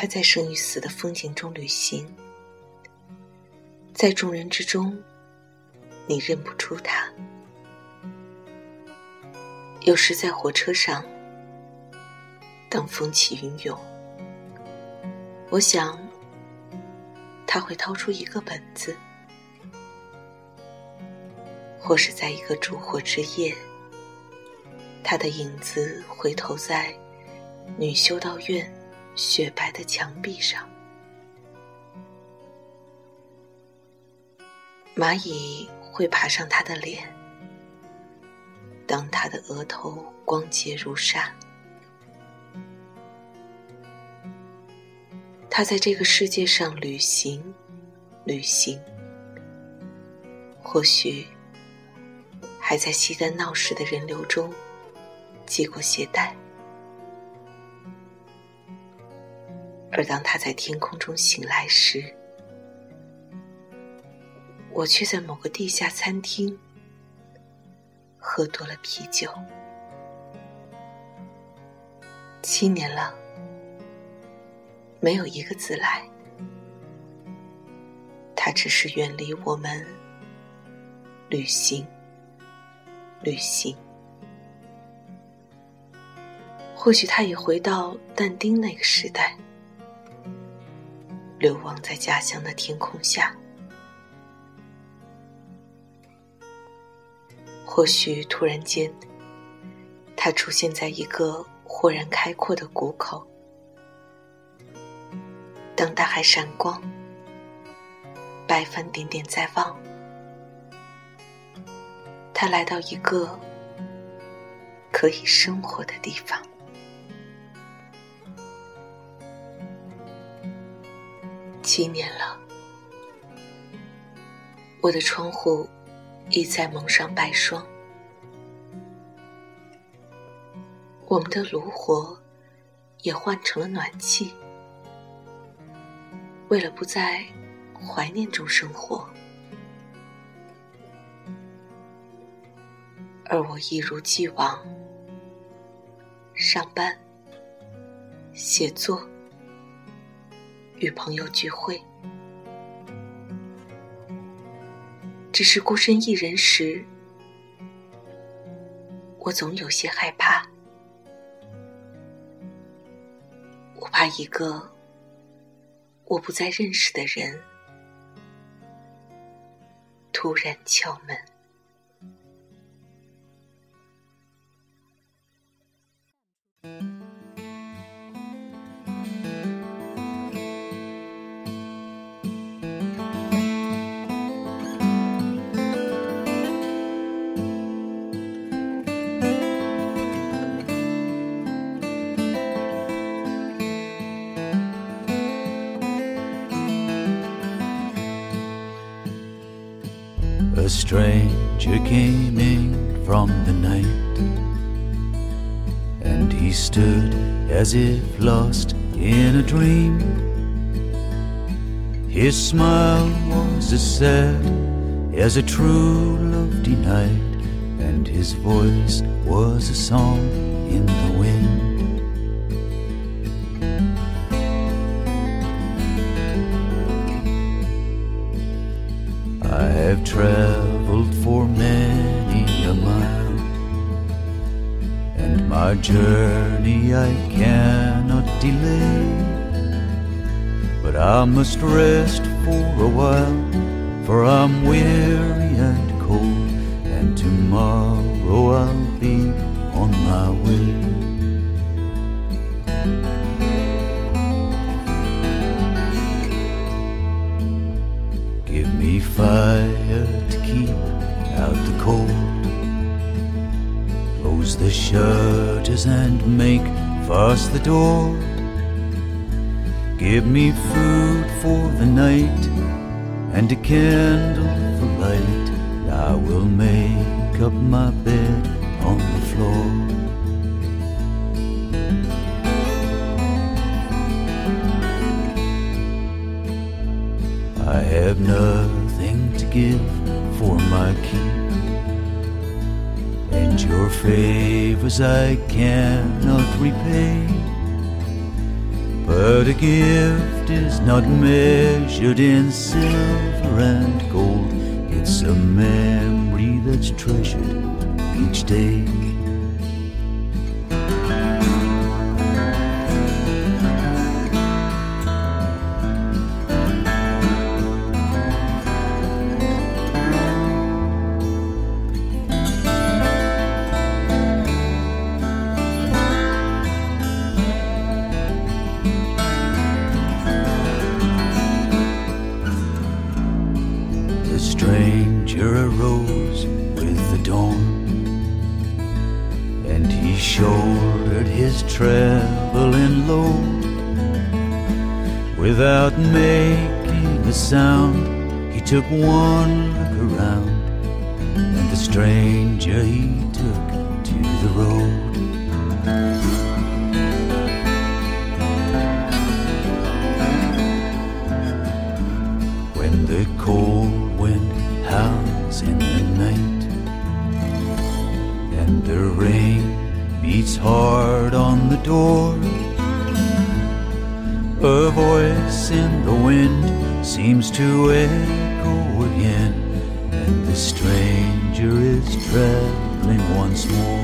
他在生与死的风景中旅行，在众人之中，你认不出他。有时在火车上，当风起云涌，我想他会掏出一个本子，或是在一个烛火之夜，他的影子回头在女修道院。雪白的墙壁上，蚂蚁会爬上他的脸，当他的额头光洁如纱。他在这个世界上旅行，旅行，或许还在西单闹市的人流中系过鞋带。而当他在天空中醒来时，我却在某个地下餐厅喝多了啤酒。七年了，没有一个字来，他只是远离我们，旅行，旅行。或许他也回到但丁那个时代。流亡在家乡的天空下，或许突然间，他出现在一个豁然开阔的谷口。当大海闪光，白帆点点在望，他来到一个可以生活的地方。七年了，我的窗户一再蒙上白霜，我们的炉火也换成了暖气。为了不在怀念中生活，而我一如既往上班、写作。与朋友聚会，只是孤身一人时，我总有些害怕。我怕一个我不再认识的人突然敲门。A stranger came in from the night, and he stood as if lost in a dream. His smile was as sad as a true love denied, and his voice was a song in the wind. I have traveled journey I cannot delay. But I must rest for a while, for I'm weary and cold, and tomorrow I'll be on my way. The shutters and make fast the door. Give me food for the night and a candle for light. I will make up my bed on the floor. I have nothing to give for my keep, favors I cannot repay. But a gift is not measured in silver and gold, it's a memory that's treasured each day. Stranger arose with the dawn, and he shouldered his traveling load. Without making a sound, he took one look around, and the stranger he took to the road. A voice in the wind seems to echo again, and the stranger is traveling once more.